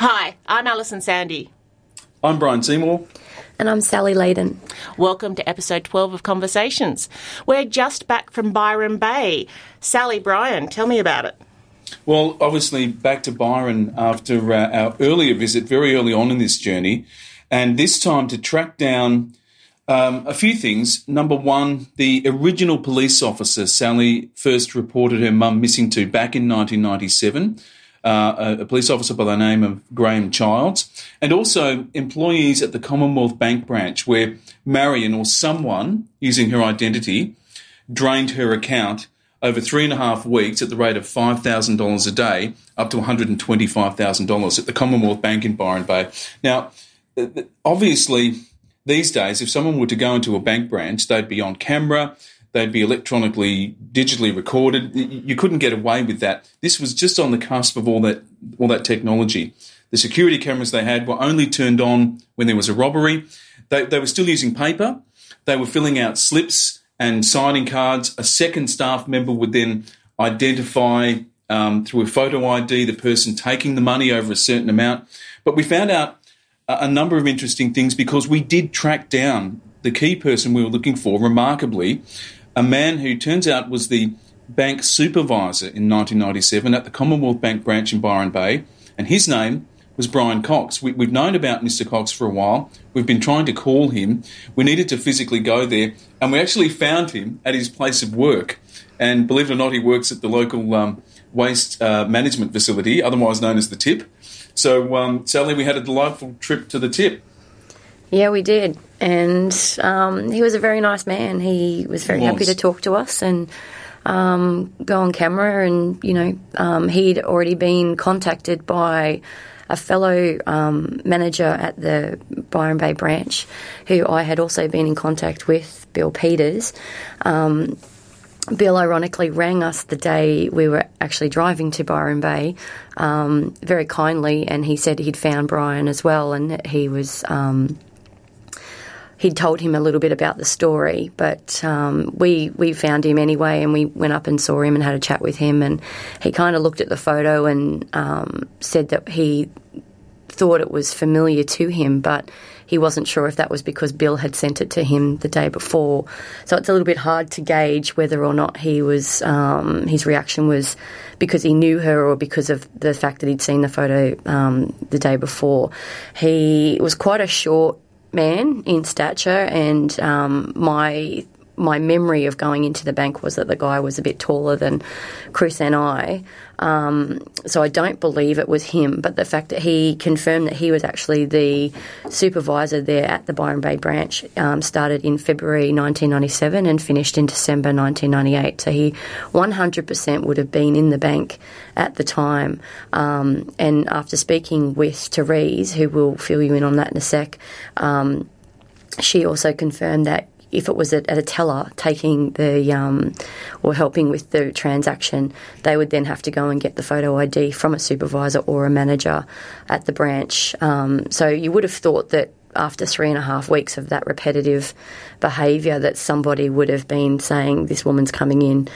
Hi, I'm Alison Sandy. I'm Brian Seymour. And I'm Sally Leydon. Welcome to episode 12 of Conversations. We're just back from Byron Bay. Sally, Brian, tell me about it. Well, obviously, back to Byron after uh, our earlier visit, very early on in this journey, and this time to track down um, a few things. Number one, the original police officer Sally first reported her mum missing to back in 1997. Uh, a, police officer by the name of Graham Childs, and also employees at the Commonwealth Bank branch, where Marion or someone using her identity drained her account over three and a half weeks at the rate of $5,000 a day, up to $125,000 at the Commonwealth Bank in Byron Bay. Now, obviously, these days, if someone were to go into a bank branch, they'd be on camera, they'd be electronically, digitally recorded. You couldn't get away with that. This was just on the cusp of all that, all that technology. The security cameras they had were only turned on when there was a robbery. They, they were still using paper. They were filling out slips and signing cards. A second staff member would then identify um, through a photo ID the person taking the money over a certain amount. But we found out a number of interesting things because we did track down the key person we were looking for, remarkably, a man who turns out was the bank supervisor in 1997 at the Commonwealth Bank branch in Byron Bay, and his name was Brian Cox. We, have known about Mr. Cox for a while. We've been trying to call him. We needed to physically go there, and we actually found him at his place of work. And believe it or not, he works at the local um, waste uh, management facility, otherwise known as the TIP. So, um, Sally, we had a delightful trip to the tip. Yeah, we did. And um, he was a very nice man. He was very was. happy to talk to us and um, go on camera. And, you know, um, he'd already been contacted by a fellow um, manager at the Byron Bay branch who I had also been in contact with, Bill Peters. Um, Bill ironically rang us the day we were actually driving to Byron Bay um, very kindly, and he said he'd found Brian as well, and he was. Um, he'd told him a little bit about the story, but um, we we found him anyway, and we went up and saw him and had a chat with him, and he kind of looked at the photo and um, said that he thought it was familiar to him, but he wasn't sure if that was because Bill had sent it to him the day before. So it's a little bit hard to gauge whether or not he was um, his reaction was because he knew her or because of the fact that he'd seen the photo um, the day before. He was quite a short man in stature, and um, my my memory of going into the bank was that the guy was a bit taller than Chris and I. Um, so I don't believe it was him, but the fact that he confirmed that he was actually the supervisor there at the Byron Bay branch um, started in February 1997 and finished in December 1998. So he 100% would have been in the bank at the time. Um, and after speaking with Therese, who will fill you in on that in a sec, um, she also confirmed that if it was at, at a teller taking the um, or helping with the transaction, they would then have to go and get the photo ID from a supervisor or a manager at the branch. Um, so you would have thought that after three and a half weeks of that repetitive behaviour, that somebody would have been saying, "This woman's coming in."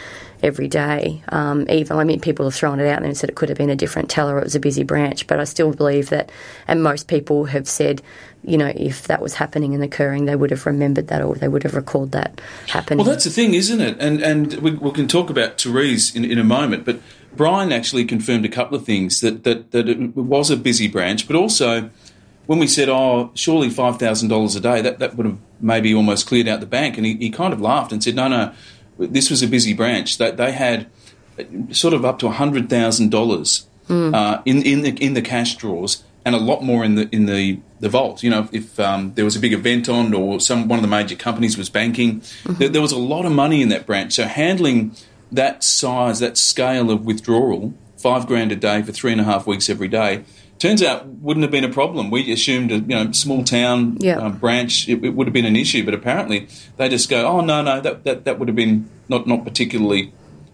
every day. Um, even, I mean, people have thrown it out and said it could have been a different teller, it was a busy branch, but I still believe that, and most people have said you know, if that was happening and occurring, they would have remembered that or they would have recalled that happening. Well, that's the thing, isn't it? And and we, we can talk about Therese in, in a moment, but Brian actually confirmed a couple of things that, that, that it was a busy branch, but also when we said, oh, surely $5,000 a day, that, that would have maybe almost cleared out the bank. And he, he kind of laughed and said, no, no, this was a busy branch. They, they had sort of up to $100,000 mm. uh, in, in, the, in the cash drawers and a lot more in the in the, the vault. You know, if um, there was a big event on or some one of the major companies was banking, mm-hmm. there, there, was a lot of money in that branch. So handling that size, that scale of withdrawal, five grand a day for three and a half weeks every day, turns out wouldn't have been a problem. We assumed a you know small town yeah. um, branch it, it, would have been an issue, but apparently they just go, oh no no that that, that would have been not not particularly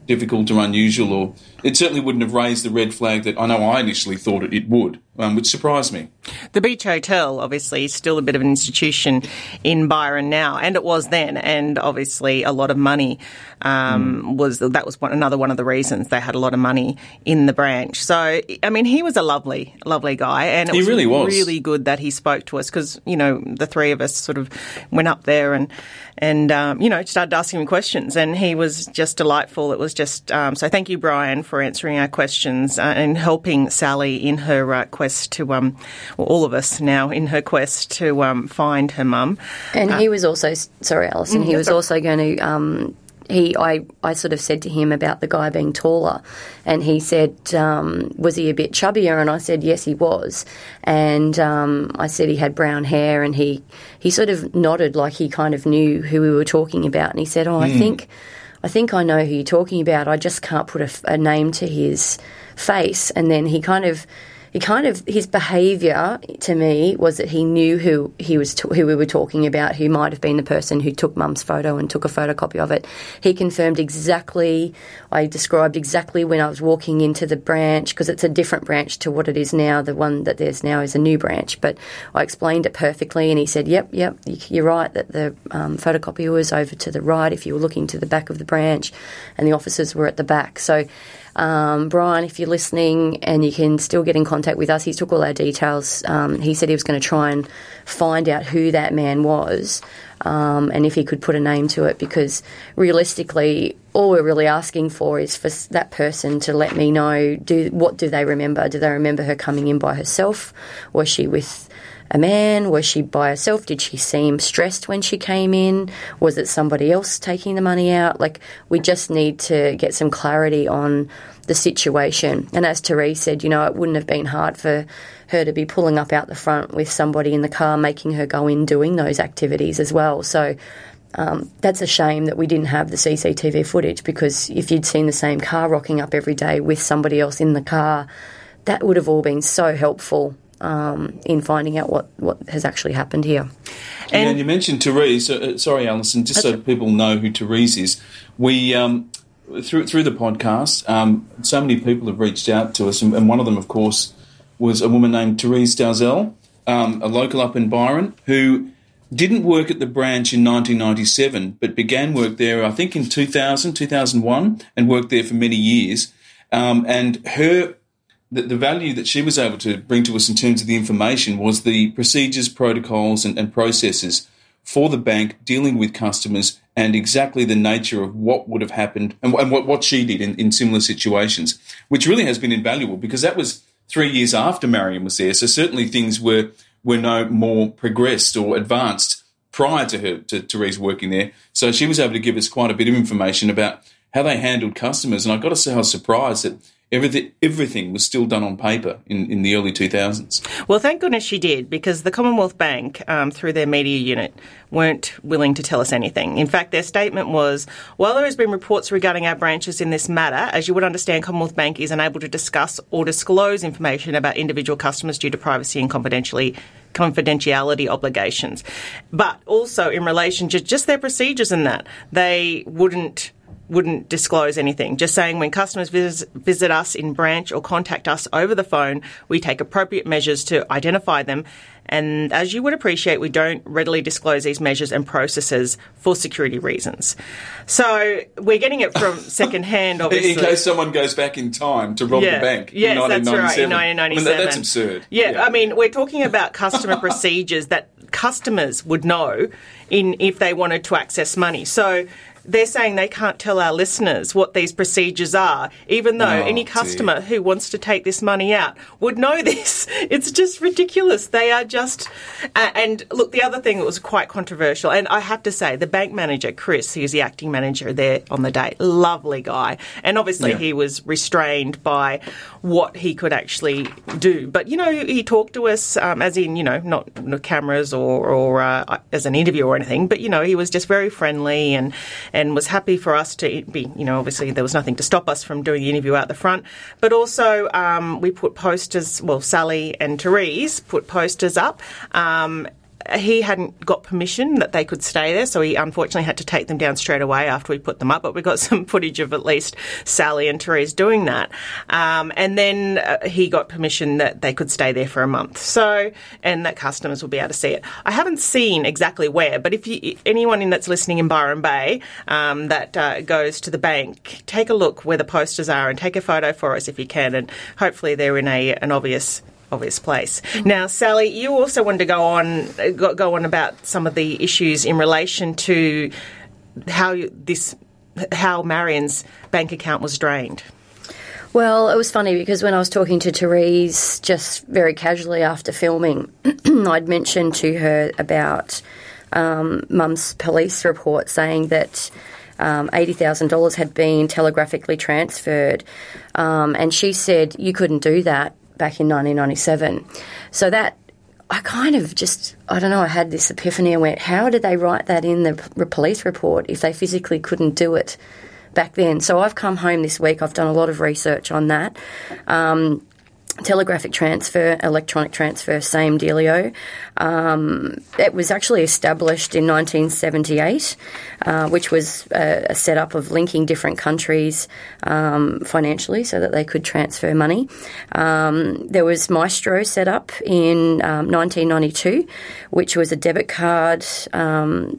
difficult or unusual or it certainly wouldn't have raised the red flag that I know I initially thought it, it would, um, which surprised me. The Beach Hotel, obviously, is still a bit of an institution in Byron now, and it was then, and obviously a lot of money um, mm. was that was one, another one of the reasons they had a lot of money in the branch. So, I mean, he was a lovely, lovely guy, and it he was really was really good that he spoke to us because you know the three of us sort of went up there and and um, you know started asking him questions, and he was just delightful. It was just um, so. Thank you, Brian, for answering our questions uh, and helping Sally in her uh, quest to um, well, all of us now in her quest to um, find her mum. And uh, he was also sorry, Alison. He mm, was also going to um, he I, I sort of said to him about the guy being taller and he said um, was he a bit chubbier and I said yes he was and um, I said he had brown hair and he he sort of nodded like he kind of knew who we were talking about and he said oh mm. I hmm. think I think I know who you're talking about. I just can't put a, a name to his face. And then he kind of he kind of his behaviour to me was that he knew who he was t- who we were talking about, who might have been the person who took Mum's photo and took a photocopy of it. He confirmed exactly. I described exactly when I was walking into the branch because it's a different branch to what it is now. The one that there's now is a new branch, but I explained it perfectly, and he said, "Yep, yep, you're right that the um, photocopy was over to the right if you were looking to the back of the branch, and the officers were at the back." So um, Brian, if you're listening and you can still get in contact with us, he took all our details. Um, he said he was going to try and find out who that man was um, and if he could put a name to it because realistically, all we're really asking for is for that person to let me know do what do they remember? Do they remember her coming in by herself? Was she with a man? Was she by herself? Did she seem stressed when she came in? Was it somebody else taking the money out? Like, we just need to get some clarity on the situation. And as Therese said, you know, it wouldn't have been hard for her to be pulling up out the front with somebody in the car, making her go in doing those activities as well. So, um, that's a shame that we didn't have the CCTV footage because if you'd seen the same car rocking up every day with somebody else in the car, that would have all been so helpful um, in finding out what, what has actually happened here. And, and you mentioned Therese. Uh, sorry, Alison. Just so people know who Therese is, we um, through through the podcast, um, so many people have reached out to us, and, and, one of them, of course, was a woman named Therese Dalzell, um, a local up in Byron, who didn't work at the branch in 1997, but began work there, I think, in 2000, 2001, and worked there for many years. Um, and her the, the value that she was able to bring to us in terms of the information was the procedures, protocols, and, and processes for the bank dealing with customers and exactly the nature of what would have happened and, and what, what she did in, in similar situations, which really has been invaluable because that was three years after Marion was there. So certainly things were were no more progressed or advanced prior to her to Therese working there. So she was able to give us quite a bit of information about how they handled customers. And I got to say, I was surprised that Everything, everything was still done on paper in, in the early 2000s. Well, thank goodness she did, because the Commonwealth Bank, um, through their media unit, weren't willing to tell us anything. In fact, their statement was, while there has been reports regarding our branches in this matter, as you would understand, Commonwealth Bank is unable to discuss or disclose information about individual customers due to privacy and confidentiality confidentiality obligations. But also in relation to just their procedures and that, they wouldn't wouldn't disclose anything. Just saying when customers visit, visit us in branch or contact us over the phone, we take appropriate measures to identify them. And as you would appreciate, we don't readily disclose these measures and processes for security reasons. So we're getting it from second hand, obviously. in case someone goes back in time to rob yeah. the bank. Yes, that's right, in 1997. I mean, that, that's absurd. Yeah, yeah, I mean, we're talking about customer procedures that customers would know in if they wanted to access money. So they're saying they can't tell our listeners what these procedures are, even though oh, any customer dear. who wants to take this money out would know this. It's just ridiculous. They are just. Uh, and look, the other thing that was quite controversial, and I have to say, the bank manager, Chris, who's the acting manager there on the day, lovely guy. And obviously, yeah. he was restrained by what he could actually do. But, you know, he talked to us, um, as in, you know, not, cameras or, or uh, as an interview or anything, but, you know, he was just very friendly and and was happy for us to be, you know, obviously there was nothing to stop us from doing the interview out the front. But also, um, we put posters, well, Sally and Therese put posters up. Um, he hadn't got permission that they could stay there, so he unfortunately had to take them down straight away after we put them up. But we got some footage of at least Sally and Therese doing that. Um, and then uh, he got permission that they could stay there for a month. So, and that customers will be able to see it. I haven't seen exactly where, but if you, anyone in that's listening in Byron Bay um, that uh, goes to the bank, take a look where the posters are and take a photo for us if you can. And hopefully they're in a an obvious obvious place. Now, Sally, you also wanted to go on go, go on about some of the issues in relation to how you, this how Marion's bank account was drained. Well, it was funny because when I was talking to Therese just very casually after filming, I'd mentioned to her about um, Mum's police report saying that um, $80,000 had been telegraphically transferred. Um, and she said, You couldn't do that back in 1997. So that I kind of just, I don't know, I had this epiphany. I went, how did they write that in the police report if they physically couldn't do it back then? So I've come home this week, I've done a lot of research on that. Um, telegraphic transfer, electronic transfer, same dealio. Um, it was actually established in 1978, uh, which was a, a setup of linking different countries um, financially so that they could transfer money. Um, there was Maestro set up in 1992, um, which was a debit card um,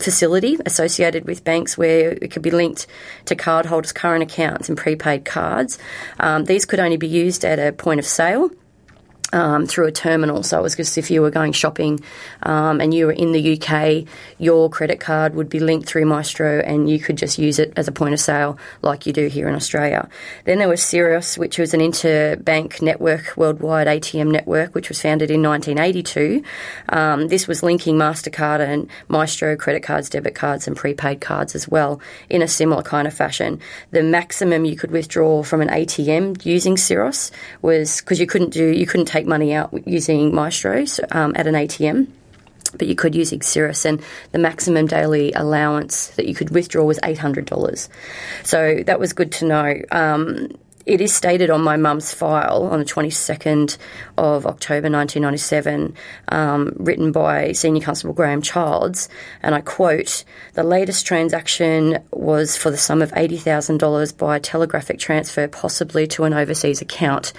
facility associated with banks where it could be linked to cardholders' current accounts and prepaid cards. Um, these could only be used at a point of sale um, through a terminal. So it was just if you were going shopping um, and you were in the UK, your credit card would be linked through Maestro and you could just use it as a point of sale like you do here in Australia. Then there was Cirrus, which was an interbank network, worldwide ATM network, which was founded in 1982. Um, this was linking MasterCard and Maestro credit cards, debit cards, and prepaid cards as well in a similar kind of fashion. The maximum you could withdraw from an ATM using Cirrus was because you couldn't do, you couldn't take money out using Maestros um, at an ATM but you could use Cirrus, and the maximum daily allowance that you could withdraw was $800. So that was good to know. Um, it is stated on my mum's file on the 22nd of October 1997, um, written by Senior Constable Graham Childs, and I quote The latest transaction was for the sum of $80,000 by telegraphic transfer, possibly to an overseas account.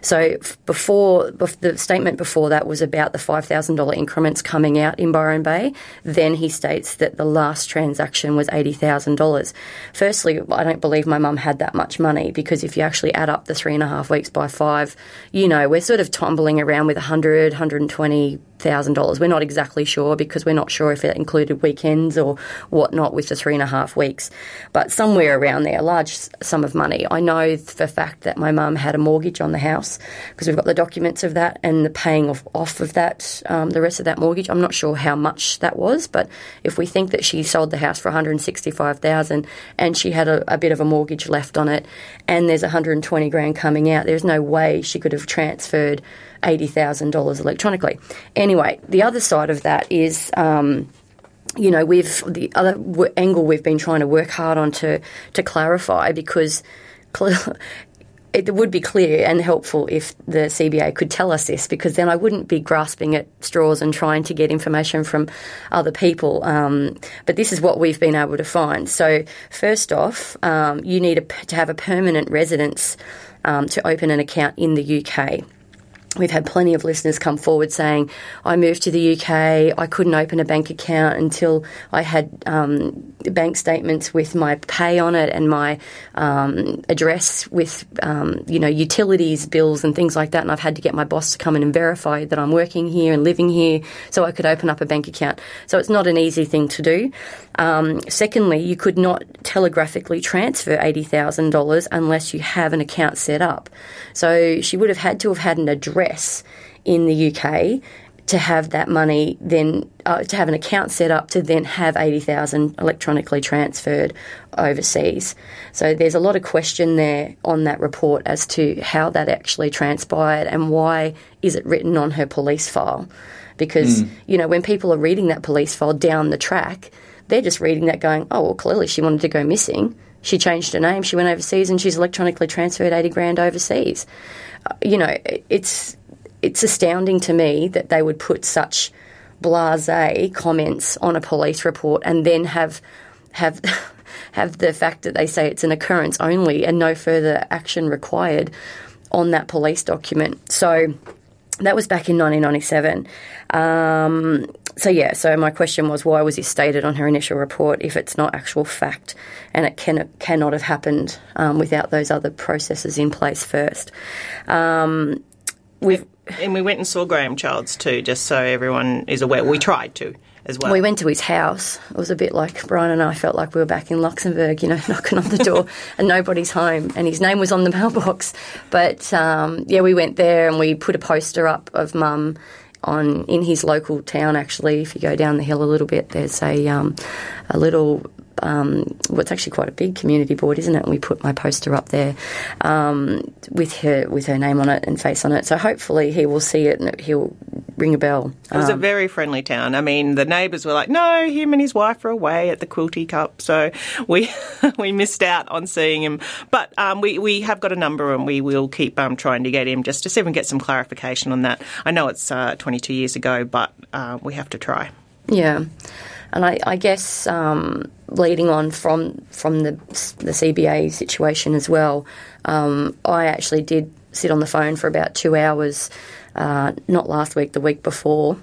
So before the statement before that was about the $5,000 increments coming out in Byron Bay. Then he states that the last transaction was $80,000. Firstly, I don't believe my mum had that much money because if you actually add up the three and a half weeks by five, you know, we're sort of tumbling around with 100, 120 thousand dollars. We're not exactly sure because we're not sure if it included weekends or whatnot with the three and a half weeks, but somewhere around there, a large sum of money. I know for fact that my mum had a mortgage on the house because we've got the documents of that and the paying of, off of that, um, the rest of that mortgage. I'm not sure how much that was, but if we think that she sold the house for 165,000 and she had a, a bit of a mortgage left on it, and there's 120 grand coming out, there's no way she could have transferred $80,000 electronically. Anyway, the other side of that is. Um, you know, we've the other w- angle we've been trying to work hard on to to clarify because it would be clear and helpful if the CBA could tell us this, because then I wouldn't be grasping at straws and trying to get information from other people. Um, but this is what we've been able to find. So, first off, um, you need a, to have a permanent residence um, to open an account in the UK. We've had plenty of listeners come forward saying, I moved to the UK, I couldn't open a bank account until I had um, bank statements with my pay on it and my um, address with, um, you know, utilities bills and things like that. And I've had to get my boss to come in and verify that I'm working here and living here so I could open up a bank account. So it's not an easy thing to do. Um, secondly, you could not telegraphically transfer $80,000 unless you have an account set up. So she would have had to have had an address in the UK to have that money then uh, to have an account set up to then have 80,000 electronically transferred overseas. So there's a lot of question there on that report as to how that actually transpired and why is it written on her police file because mm. you know when people are reading that police file down the track they're just reading that going, oh, well, clearly she wanted to go missing. She changed her name, she went overseas, and she's electronically transferred 80 grand overseas. Uh, you know, it's, it's astounding to me that they would put such blase comments on a police report and then have have have the fact that they say it's an occurrence only and no further action required on that police document. So that was back in 1997. Um, so yeah, so my question was why was it stated on her initial report if it's not actual fact and it can, cannot have happened um, without those other processes in place first. Um, we've and we went and saw Graham Childs too, just so everyone is aware. We tried to as well. We went to his house. It was a bit like Brian and I felt like we were back in Luxembourg, you know, knocking on the door and nobody's home. And his name was on the mailbox. But um, yeah, we went there and we put a poster up of mum on in his local town. Actually, if you go down the hill a little bit, there's a um, a little um, what's actually quite a big community board, isn't it? And we put my poster up there um, with her with her name on it and face on it. So hopefully he will see it and he'll ring a bell. It was um, a very friendly town. I mean, the neighbours were like, "No, him and his wife are away at the Quilty Cup," so we we missed out on seeing him. But um, we we have got a number, and we will keep um, trying to get him just to see if we can get some clarification on that. I know it's uh, 22 years ago, but uh, we have to try. Yeah. And I, I guess um, leading on from from the the CBA situation as well, um, I actually did sit on the phone for about two hours, uh, not last week, the week before,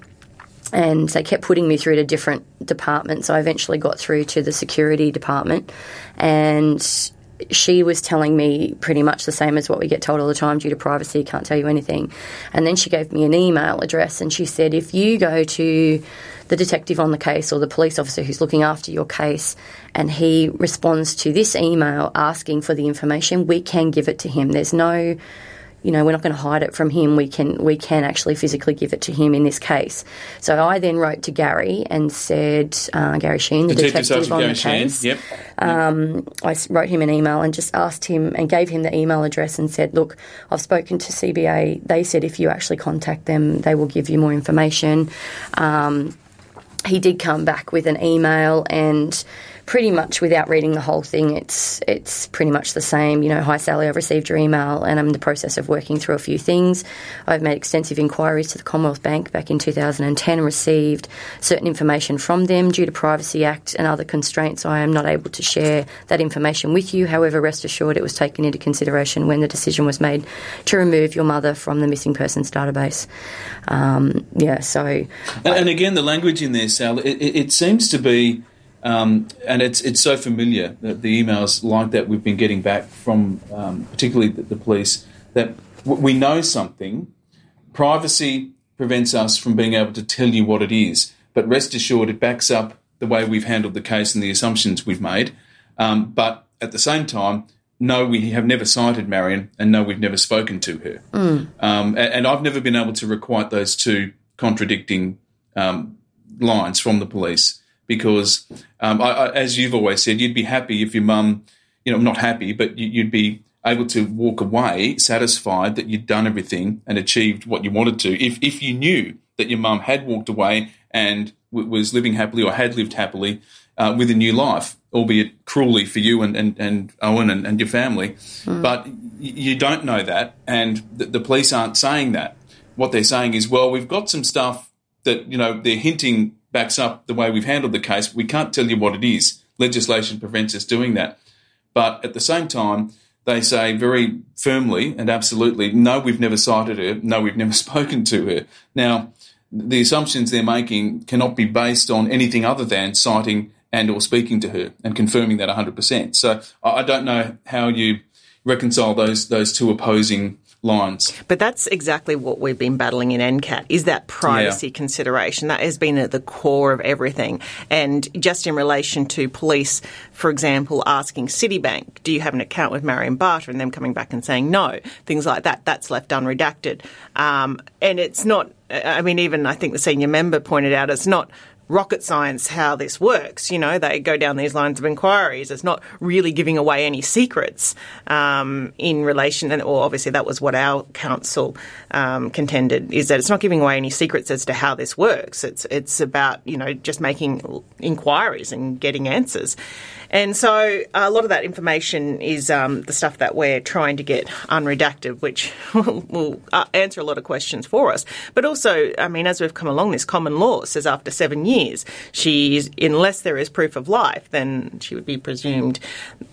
and they kept putting me through to different departments. I eventually got through to the security department, and she was telling me pretty much the same as what we get told all the time due to privacy, can't tell you anything. And then she gave me an email address and she said, if you go to the detective on the case or the police officer who's looking after your case and he responds to this email asking for the information, we can give it to him. There's no you know, we're not going to hide it from him. We can we can actually physically give it to him in this case. So I then wrote to Gary and said, uh, Gary Sheen, the detective, detective on Gary the case. Yep. Um, I wrote him an email and just asked him and gave him the email address and said, look, I've spoken to CBA. They said if you actually contact them, they will give you more information. Um, he did come back with an email and pretty much without reading the whole thing, it's it's pretty much the same. You know, hi Sally, I've received your email and I'm in the process of working through a few things. I've made extensive inquiries to the Commonwealth Bank back in 2010 and received certain information from them due to Privacy Act and other constraints. I am not able to share that information with you. However, rest assured, it was taken into consideration when the decision was made to remove your mother from the missing persons database. Um, yeah, so and, and, again, the language in there, Sally, it, it seems to be um, and it's it's so familiar the, the, emails like that we've been getting back from um, particularly the, the, police that w- we know something. Privacy prevents us from being able to tell you what it is, but rest assured it backs up the way we've handled the case and the assumptions we've made. Um, but at the same time, no, we have never sighted Marion, and no, we've never spoken to her. Mm. Um, and, and, I've never been able to requite those two contradicting um, lines from the police because, um, I, I, as you've always said, you'd be happy if your mum, you know, not happy, but you, would be able to walk away satisfied that you'd done everything and achieved what you wanted to. If if you knew that your mum had walked away and w- was living happily or had lived happily uh, with a new life, albeit cruelly for you and, and, and Owen and, and your family. Mm. But you don't know that, and the, the police aren't saying that. What they're saying is, well, we've got some stuff that, you know, they're hinting backs up the way we've handled the case. We can't tell you what it is. Legislation prevents us doing that. But at the same time, they say very firmly and absolutely, no, we've never sighted her. No, we've never spoken to her. Now, the assumptions they're making cannot be based on anything other than sighting and or speaking to her and confirming that 100%. So I don't know how you reconcile those those two opposing lines. But that's exactly what we've been battling in NCAT is that privacy yeah. consideration. That has been at the core of everything. And just in relation to police, for example, asking Citibank, do you have an account with Marion Barter? And them coming back and saying no, things like that, that's left unredacted. Um, and it's not, I mean, even I think the senior member pointed out, it's not rocket science how this works. You know, they go down these lines of inquiries. It's not really giving away any secrets um, in relation, and or obviously that was what our counsel um, contended is that it's not giving away any secrets as to how this works. It's it's about you know just making inquiries and getting answers. And so a lot of that information is um, the stuff that we're trying to get unredacted, which will, will uh, answer a lot of questions for us. But also, I mean, as we've come along, this common law says after seven years, she's unless there is proof of life, then she would be presumed,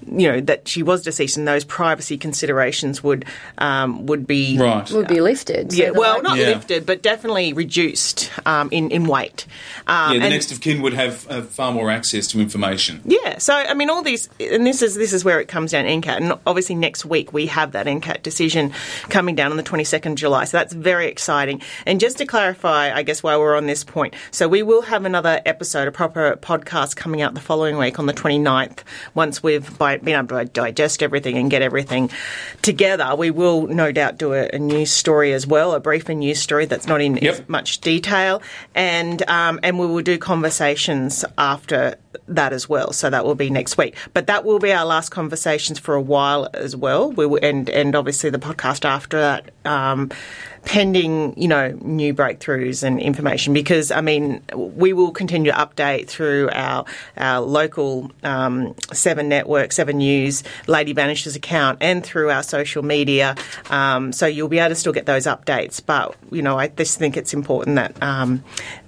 you know, that she was deceased, and those privacy considerations would um, would be right would be lifted. Yeah, well, not yeah. lifted, but definitely reduced um, in in weight. Um, yeah, the and- next of kin would have, have far more access to information. yeah, so I mean, all these, and this is this is where it comes down NCAT, and obviously next week we have that NCAT decision coming down on the twenty second July, so that's very exciting. And just to clarify, I guess while we're on this point, so we will have another episode, a proper podcast coming out the following week on the 29th. Once we've been able to digest everything and get everything together, we will no doubt do a, a news story as well, a briefer news story that's not in Yep. much detail, and um, and we will do conversations after that as well. So that will be next week. But that will be our last conversations for a while as well. We will, and and obviously the podcast after that. Um, pending, you know, new breakthroughs and information because I mean we will continue to update through our our local um, Seven Network, Seven News, Lady Vanishes account, and through our social media. Um, so you'll be able to still get those updates. But you know, I just think it's important that um,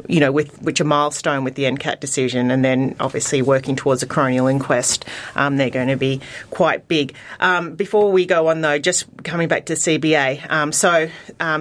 you know, with which a milestone with the NCAT decision, and then obviously working towards a coronial inquest, um, they're going to be quite big. Um, before we go on though, just coming back to CBA, um, so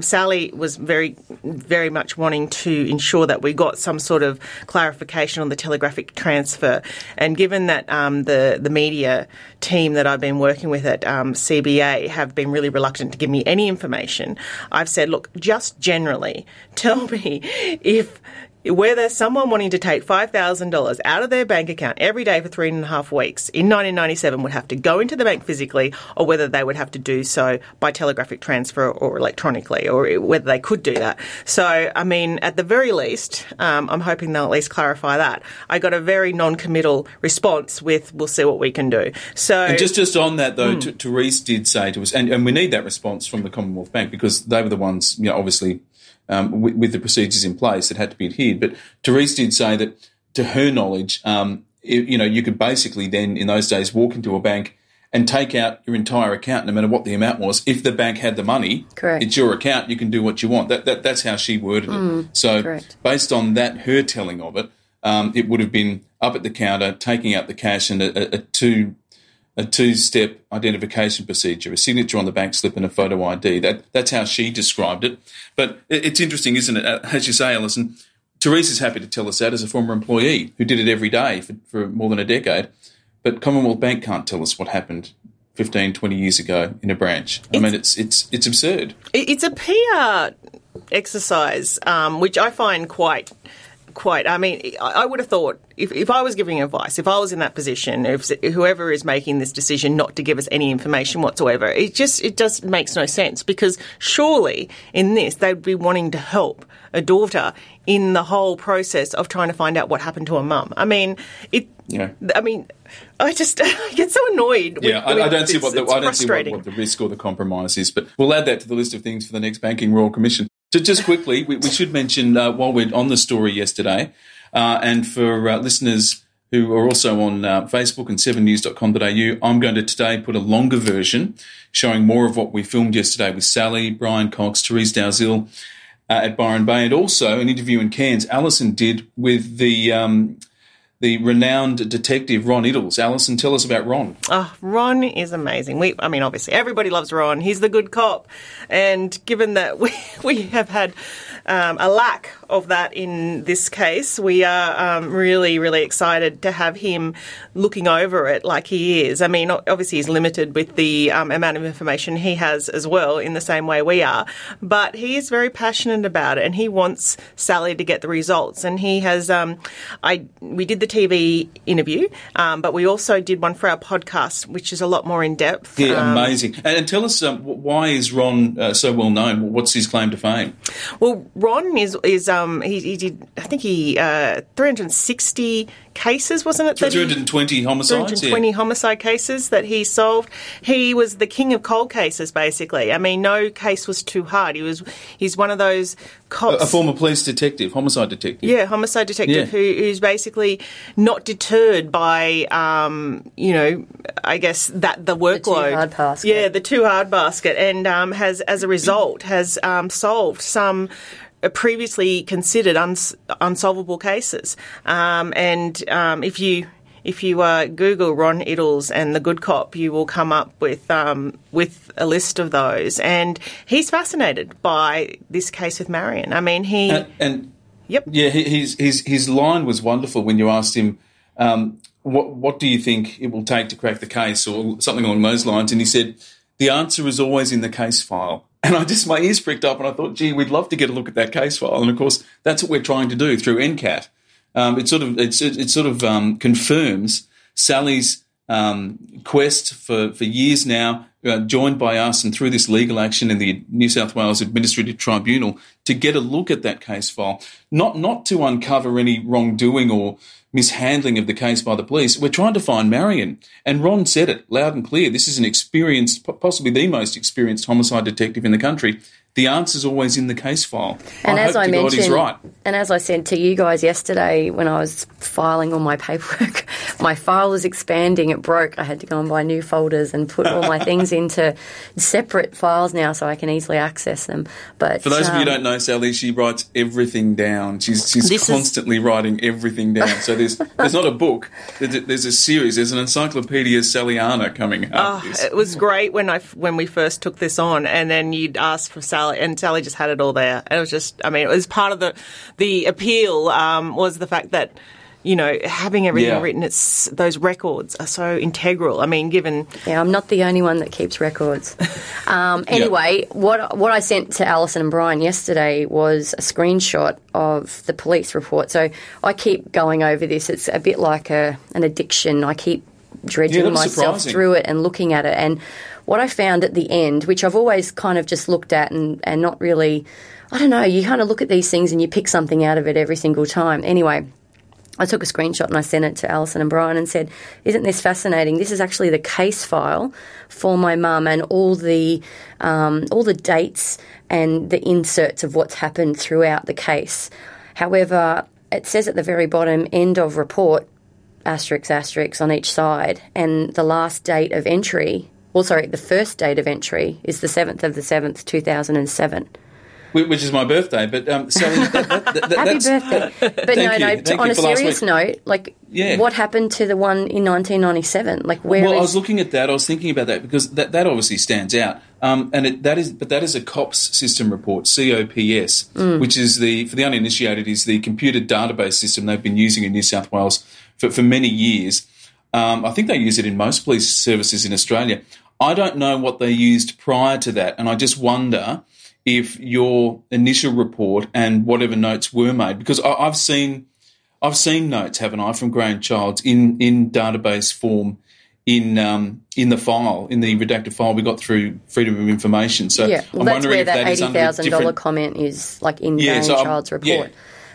um, Sally was very, very much wanting to ensure that we got some sort of clarification on the telegraphic transfer, and given that um, the the media team that I've been working with at um, CBA have been really reluctant to give me any information, I've said, look, just generally tell me if whether someone wanting to take $5,000 out of their bank account every day for three and a half weeks in 1997 would have to go into the bank physically or whether they would have to do so by telegraphic transfer or electronically or whether they could do that. So, I mean, at the very least, um, I'm hoping they'll at least clarify that. I got a very non-committal response with, we'll see what we can do. So, And just just on that though, T- Therese did say to us, and, and we need that response from the Commonwealth Bank because they were the ones, you know, obviously um, with, with the procedures in place that had to be adhered. But Therese did say that, to her knowledge, um, it, you know, you could basically then in those days walk into a bank and take out your entire account, no matter what the amount was. If the bank had the money, Correct. it's your account. You can do what you want. That, that that's how she worded it. So correct. based on that, her telling of it, um, it would have been up at the counter, taking out the cash and a, a, a two a two-step identification procedure, a signature on the bank slip and a photo ID. That that's how she described it. But it, it's interesting, isn't it? Uh, As you say, Alison, Therese is happy to tell us that as a former employee who did it every day for, for more than a decade. But Commonwealth Bank can't tell us what happened 15, 20 years ago in a branch. I mean, it's it's it's absurd. It's a PR exercise, um, which I find quite. Quite. I mean, I I would have thought if, if I was giving advice, if I was in that position, if whoever is making this decision not to give us any information whatsoever, it just it just makes no sense because surely in this they'd be wanting to help a daughter in the whole process of trying to find out what happened to her mum. I mean, it. Yeah. I mean, I just I get so annoyed. With, Yeah, I, I with don't see what the, I don't see what, what the risk or the compromise is, but we'll add that to the list of things for the next Banking Royal Commission. So just quickly, we, we should mention uh, while we're on the story yesterday, uh, and for uh, listeners who are also on uh, Facebook and 7news.com.au, I'm going to today put a longer version showing more of what we filmed yesterday with Sally, Brian Cox, Therese Dalziel uh, at Byron Bay, and also an interview in Cairns. Alison did with the um, the renowned detective Ron Iddles. Alison, tell us about Ron. Oh, Ron is amazing. We, I mean, obviously, everybody loves Ron. He's the good cop, and given that we we have had um, a lack of that in this case, we are um, really, really excited to have him looking over it like he is. I mean, obviously, he's limited with the um, amount of information he has as well, in the same way we are. But he is very passionate about it, and he wants Sally to get the results. And he has, um, I we did the TV interview, um, but we also did one for our podcast, which is a lot more in depth. Yeah, Um, amazing. And, and tell us, um, why is Ron uh, so well known? What's his claim to fame? Well, Ron is is um he, he did I think he uh 360 cases wasn't it? that he- 320 homicides? 320 homicide cases that he solved. He was the king of cold cases, basically. I mean, no case was too hard. He was he's one of those cops. A, a former police detective, homicide detective. Yeah, homicide detective Yeah. who, who's basically not deterred by, um, you know, I guess that the workload. too hard basket. Yeah, the too hard basket, and um, has, as a result, has um, solved some previously considered uns- unsolvable cases. Um, and um, if you if you uh, Google Ron Iddles and the Good Cop, you will come up with um, with a list of those. And he's fascinated by this case with Marion. I mean, he And, and Yep. yeah, he- his his his line was wonderful when you asked him. Um, what what do you think it will take to crack the case, or something along those lines? And he said, the answer is always in the case file. And I just my ears pricked up, and I thought, gee, we'd love to get a look at that case file. And of course, that's what we're trying to do through NCAT. Um, it sort of it, it sort of um, confirms Sally's um, quest for, for years now, uh, joined by us and through this legal action in the New South Wales Administrative Tribunal to get a look at that case file, not not to uncover any wrongdoing or mishandling of the case by the police. We're trying to find Marion, and Ron said it loud and clear. This is an experienced, possibly the most experienced homicide detective in the country. The answer's always in the case file. And I as hope I to God mentioned, right. and as I said to you guys yesterday when I was filing all my paperwork, my file was expanding. It broke. I had to go and buy new folders and put all my things into separate files now so I can easily access them. But For those of you who um, don't know, Sally, she writes everything down. She's she's This is- constantly writing everything down. So there's there's not a book. There's a, there's a series. There's an encyclopedia Salliana coming out. Oh, it was great when I when we first took this on, and then you'd ask for Sally, and Sally just had it all there. And it was just, I mean, it was part of the the appeal um, was the fact that you know having everything Yeah. written, it's those records are so integral. I mean, given Yeah, I'm not the only one that keeps records. Um, anyway, what what I sent to Alison and Brian yesterday was a screenshot of the police report. So I keep going over this. It's a bit like a an addiction. I keep dredging Yeah, myself surprising. through it and looking at it. And what I found at the end, which I've always kind of just looked at and, and not really, I don't know, you kind of look at these things and you pick something out of it every single time. Anyway, I took a screenshot and I sent it to Alison and Brian and said, "Isn't this fascinating? This is actually the case file for my mum and all the um, all the dates and the inserts of what's happened throughout the case. However, it says at the very bottom, end of report, asterisk asterisk on each side, and the last date of entry. Well, sorry, the first date of entry is the seventh of the seventh, two thousand and seven. Which is my birthday. But um, Sally, that, that, that, Happy birthday! But no, no. you. on a serious note, like, Yeah. what happened to the one in 1997? Like, where Well, I was looking at that. I was thinking about that because that, that obviously stands out. Um, and it, that is, but that is a COPS system report, COPS, Mm. which is the for the uninitiated is the computer database system they've been using in New South Wales for, for many years. Um, I think they use it in most police services in Australia. I don't know what they used prior to that, and I just wonder if your initial report and whatever notes were made, because I, I've seen I've seen notes, haven't I, from Graham Childs in in database form in um, in the file in the redacted file we got through Freedom of Information. So yeah, well, I'm that's wondering where if that that eighty thousand dollar different. comment is, like in Yeah, Graham so Child's report. yeah.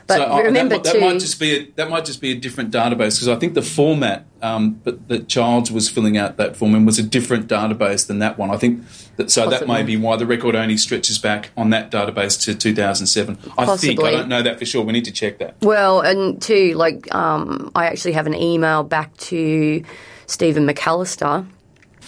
But So I- remember that, that might just be a, that might just be a different database because I think the format um, but that Childs was filling out that form in was a different database than that one. I think that so that may be why the record only stretches back on that database to 2007. I think I don't know that for sure. We need to check that. Well, and too, like, um, I actually have an email back to Stephen McAllister,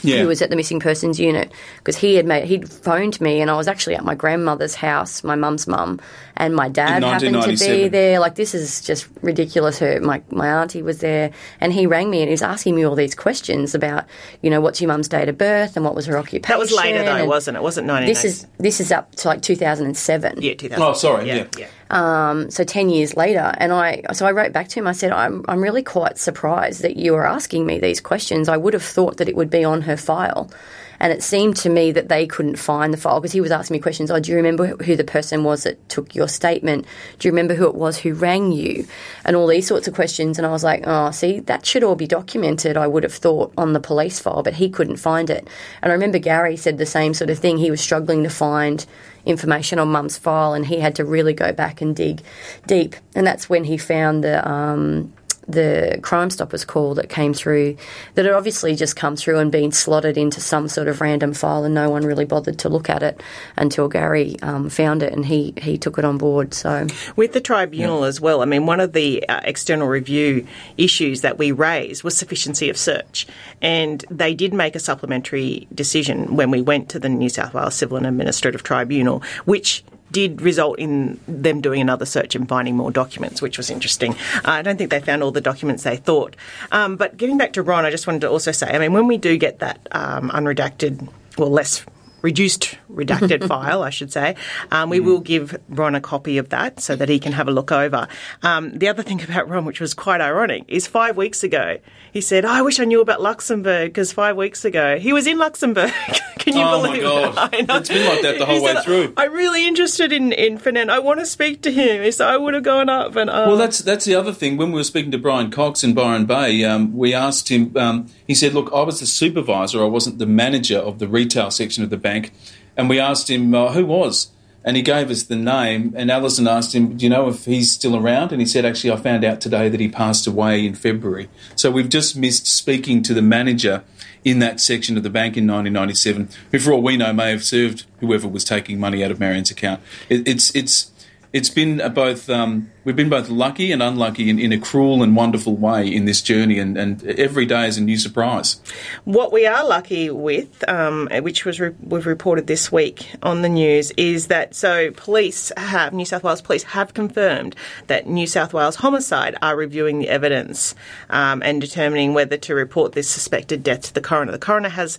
Yeah, who was at the missing persons unit, because he had made he'd phoned me, and I was actually at my grandmother's house, my mum's mum, and my dad happened to be there. Like, this is just ridiculous. Her my my auntie was there, and he rang me and he was asking me all these questions about, you know, what's your mum's date of birth and what was her occupation. that was later though, and wasn't it? Wasn't nineteen? This is this is up to like 2007. yeah, two thousand. Oh, sorry, yeah. yeah. Um. so 10 years later and i so i wrote back to him i said i'm, I'm really quite surprised that you are asking me these questions i would have thought that it would be on her file and it seemed to me that they couldn't find the file because he was asking me questions. Oh do you remember who the person was that took your statement? Do you remember who it was who rang you? And all these sorts of questions. And i was like oh see that should all be documented i would have thought on the police file but he couldn't find it. And i remember gary said the same sort of thing. He was struggling to find information on mum's file and he had to really go back and dig deep. And that's when he found the um, the Crime Stoppers call that came through, that had obviously just come through and been slotted into some sort of random file, and no one really bothered to look at it until Gary um, found it and he, he took it on board. So with the tribunal yeah. as well, I mean, one of the uh, external review issues that we raised was sufficiency of search, and they did make a supplementary decision when we went to the New South Wales Civil and Administrative Tribunal, which did result in them doing another search and finding more documents, which was interesting. Uh, I don't think they found all the documents they thought. Um, but getting back to Ron, I just wanted to also say, I mean, when we do get that um, unredacted, well, less reduced redacted file, I should say. Um, we mm. will give Ron a copy of that so that he can have a look over. Um, the other thing about Ron, which was quite ironic, is five weeks ago he said, oh, "I wish I knew about Luxembourg because five weeks ago he was in Luxembourg." can you oh believe my god! It's been like that the whole way said, through. I'm really interested in in Fernand. I want to speak to him. So I would have gone up and. Uh, well, that's that's the other thing. When we were speaking to Brian Cox in Byron Bay, um, we asked him. Um, he said, "Look, I was the supervisor. I wasn't the manager of the retail section of the bank." And we asked him uh, who was, and he gave us the name. And Alison asked him, "Do you know if he's still around?" And he said, "Actually, I found out today that he passed away in February." So we've just missed speaking to the manager in that section of the bank in 1997, who, for all we know, may have served whoever was taking money out of Marion's account. It, it's it's it's been both um, we've been both lucky and unlucky in, in, a cruel and wonderful way in this journey, and, and every day is a new surprise. What we are lucky with, um, which was re- we've reported this week on the news, is that so police have New South Wales police have confirmed that New South Wales Homicide are reviewing the evidence um, and determining whether to report this suspected death to the coroner. The coroner has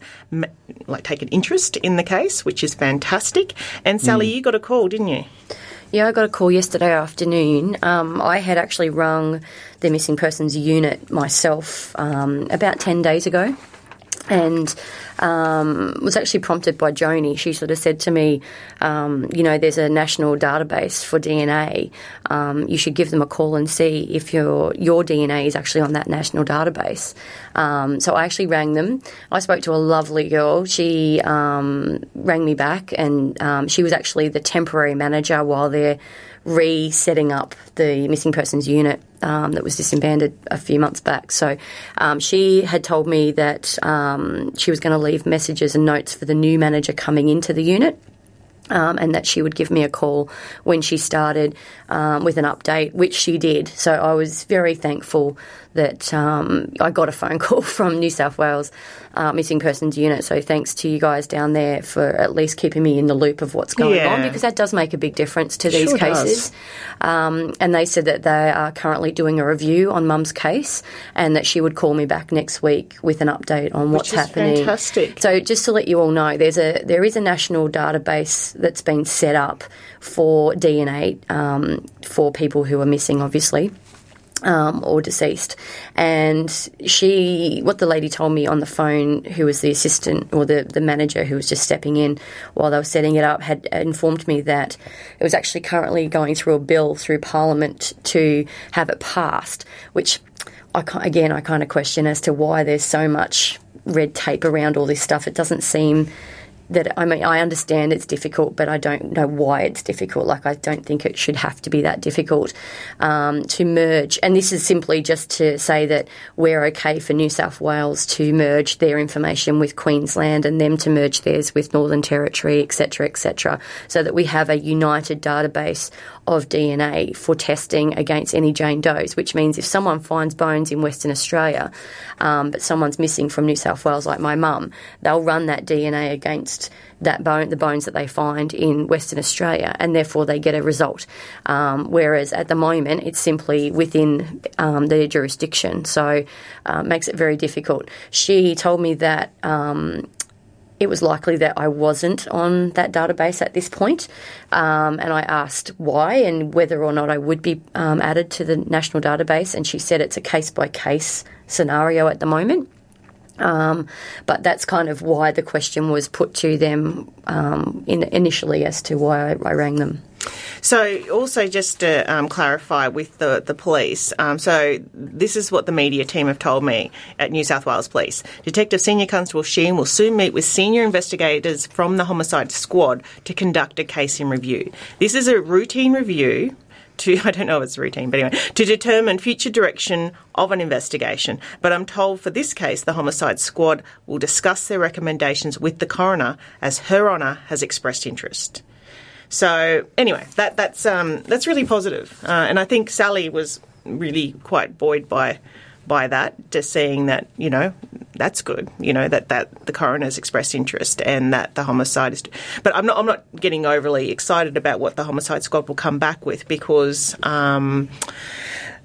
like taken interest in the case, which is fantastic. And Sally, mm. you got a call, didn't you? Yeah, I got a call yesterday afternoon. Um, I had actually rung the missing persons unit myself um, about 10 days ago and um, was actually prompted by Joni. She sort of said to me, um, you know, there's a national database for DNA. Um, you should give them a call and see if your your DNA is actually on that national database. Um, so I actually rang them. I spoke to a lovely girl. She um, rang me back, and um, she was actually the temporary manager while they're resetting up the missing persons unit um, that was disbanded a few months back. So um, she had told me that um, she was going to leave messages and notes for the new manager coming into the unit. Um, and that she would give me a call when she started um, with an update, which she did. So I was very thankful that um, I got a phone call from New South Wales uh, Missing Persons Unit. So thanks to you guys down there for at least keeping me in the loop of what's going yeah. on because that does make a big difference to these sure cases. Um, and they said that they are currently doing a review on Mum's case and that she would call me back next week with an update on what's happening. Fantastic. So just to let you all know, there's a there is a national database that's been set up for DNA um, for people who are missing, obviously um, or deceased. And she, what the lady told me on the phone, who was the assistant or the, the manager who was just stepping in while they were setting it up, had informed me that it was actually currently going through a bill through Parliament to have it passed, which I, again, I kind of question as to why there's so much red tape around all this stuff. It doesn't seem that I mean, I understand it's difficult, but I don't know why it's difficult. Like, I don't think it should have to be that difficult um, to merge. And this is simply just to say that we're okay for New South Wales to merge their information with Queensland and them to merge theirs with Northern Territory, etc., etc., so that we have a united database of DNA for testing against any Jane Does, which means if someone finds bones in Western Australia, um, but someone's missing from New South Wales, like my mum, they'll run that DNA against that bone, the bones that they find in Western Australia, and therefore they get a result. Um, whereas at the moment, it's simply within um, their jurisdiction, so uh, makes it very difficult. She told me that um, it was likely that I wasn't on that database at this point. Um, and I asked why and whether or not I would be um, added to the national database. And she said it's a case by case scenario at the moment. Um, but that's kind of why the question was put to them um, in, initially as to why I, I rang them. So, also just to um, clarify with the, the police, um, so this is what the media team have told me at New South Wales Police. Detective Senior Constable Sheen will soon meet with senior investigators from the homicide squad to conduct a case in review. This is a routine review to, I don't know if it's routine, but anyway, to determine future direction of an investigation. But I'm told for this case, the homicide squad will discuss their recommendations with the coroner as Her Honour has expressed interest. So anyway, that that's um, that's really positive. Uh, and I think Sally was really quite buoyed by by that, just seeing that you know that's good. You know that that the coroner's expressed interest and that the homicide is. But I'm not I'm not getting overly excited about what the homicide squad will come back with because. Um,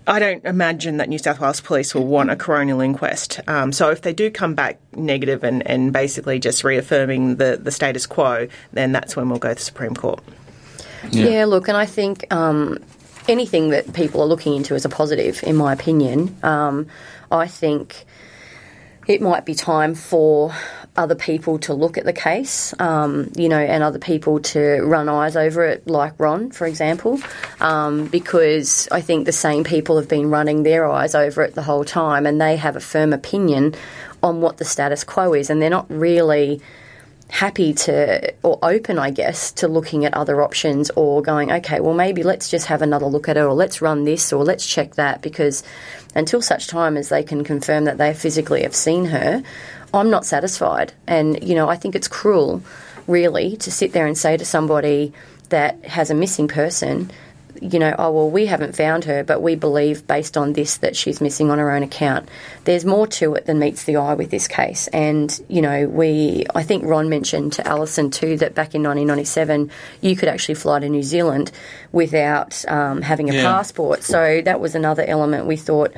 I don't imagine that New South Wales Police will want a coronial inquest. Um, so if they do come back negative and, and basically just reaffirming the, the status quo, then that's when we'll go to the Supreme Court. Yeah, yeah look, and I think um, anything that people are looking into is a positive, in my opinion. Um, I think it might be time for other people to look at the case, um, you know, and other people to run eyes over it, like Ron, for example, um, because I think the same people have been running their eyes over it the whole time and they have a firm opinion on what the status quo is, and they're not really happy to, or open, I guess, to looking at other options or going, okay, well, maybe let's just have another look at it, or let's run this, or let's check that, because until such time as they can confirm that they physically have seen her, I'm not satisfied. And, you know, I think it's cruel, really, to sit there and say to somebody that has a missing person, you know, oh, well, we haven't found her, but we believe based on this that she's missing on her own account. There's more to it than meets the eye with this case. And, you know, we, I think Ron mentioned to Alison too that back in 1997, you could actually fly to New Zealand without um, having a yeah. passport. So that was another element we thought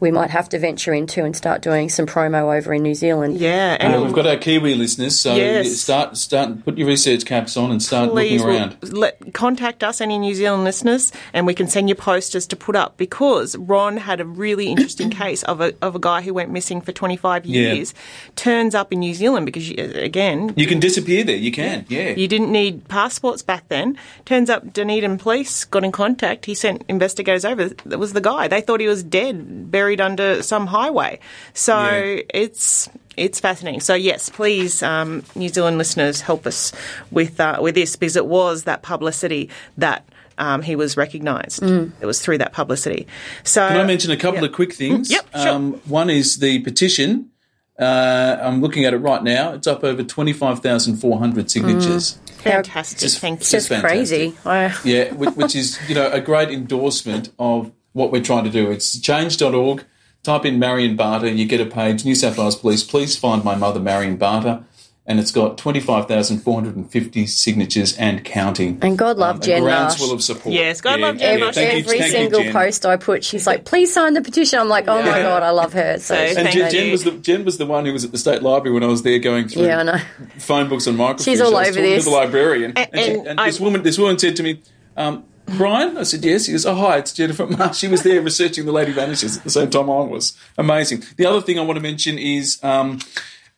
we might have to venture into and start doing some promo over in New Zealand. Yeah, and yeah, we've got our Kiwi listeners, so yes. start start put your research caps on and start Please, looking around. Let, contact us, any New Zealand listeners, and we can send you posters to put up because Ron had a really interesting case of a of a guy who went missing for 25 years, yeah. turns up in New Zealand because you, again you can disappear there. You can, yeah. yeah. You didn't need passports back then. Turns up, Dunedin police got in contact. He sent investigators over. That was the guy. They thought he was dead, buried buried under some highway. So yeah. it's it's fascinating. So yes, please, um, New Zealand listeners, help us with uh, with this because it was that publicity that. Um, he was recognised. Mm. It was through that publicity. So, can I mention a couple of quick things? Yep, sure. Um, one is the petition. Uh, I'm looking at it right now. It's up over twenty five thousand four hundred signatures. Mm. Fantastic! Just, Thank you. Just crazy. yeah, which is you know a great endorsement of what we're trying to do. It's change.org. Type in Marion Barter, you get a page. New South Wales Police, please find my mother, Marion Barter. And it's got 25,450 signatures and counting. And God love um, Jen groundswell of support. Yes, God yeah, love Jen Every, every single you, post I put, she's like, please sign the petition. I'm like, oh yeah. my God, I love her. So, and Jen, Jen was the, Jen was the one who was at the State Library when I was there going through yeah, I know. phone books and microfilm. She's all over this. To the librarian. And, and, and, and this, woman, this woman said to me, um, Brian? I said, yes. He goes, oh, hi, it's Jennifer Marsh. She was there researching The Lady Vanishes at the same time I was. Amazing. The other thing I want to mention is um,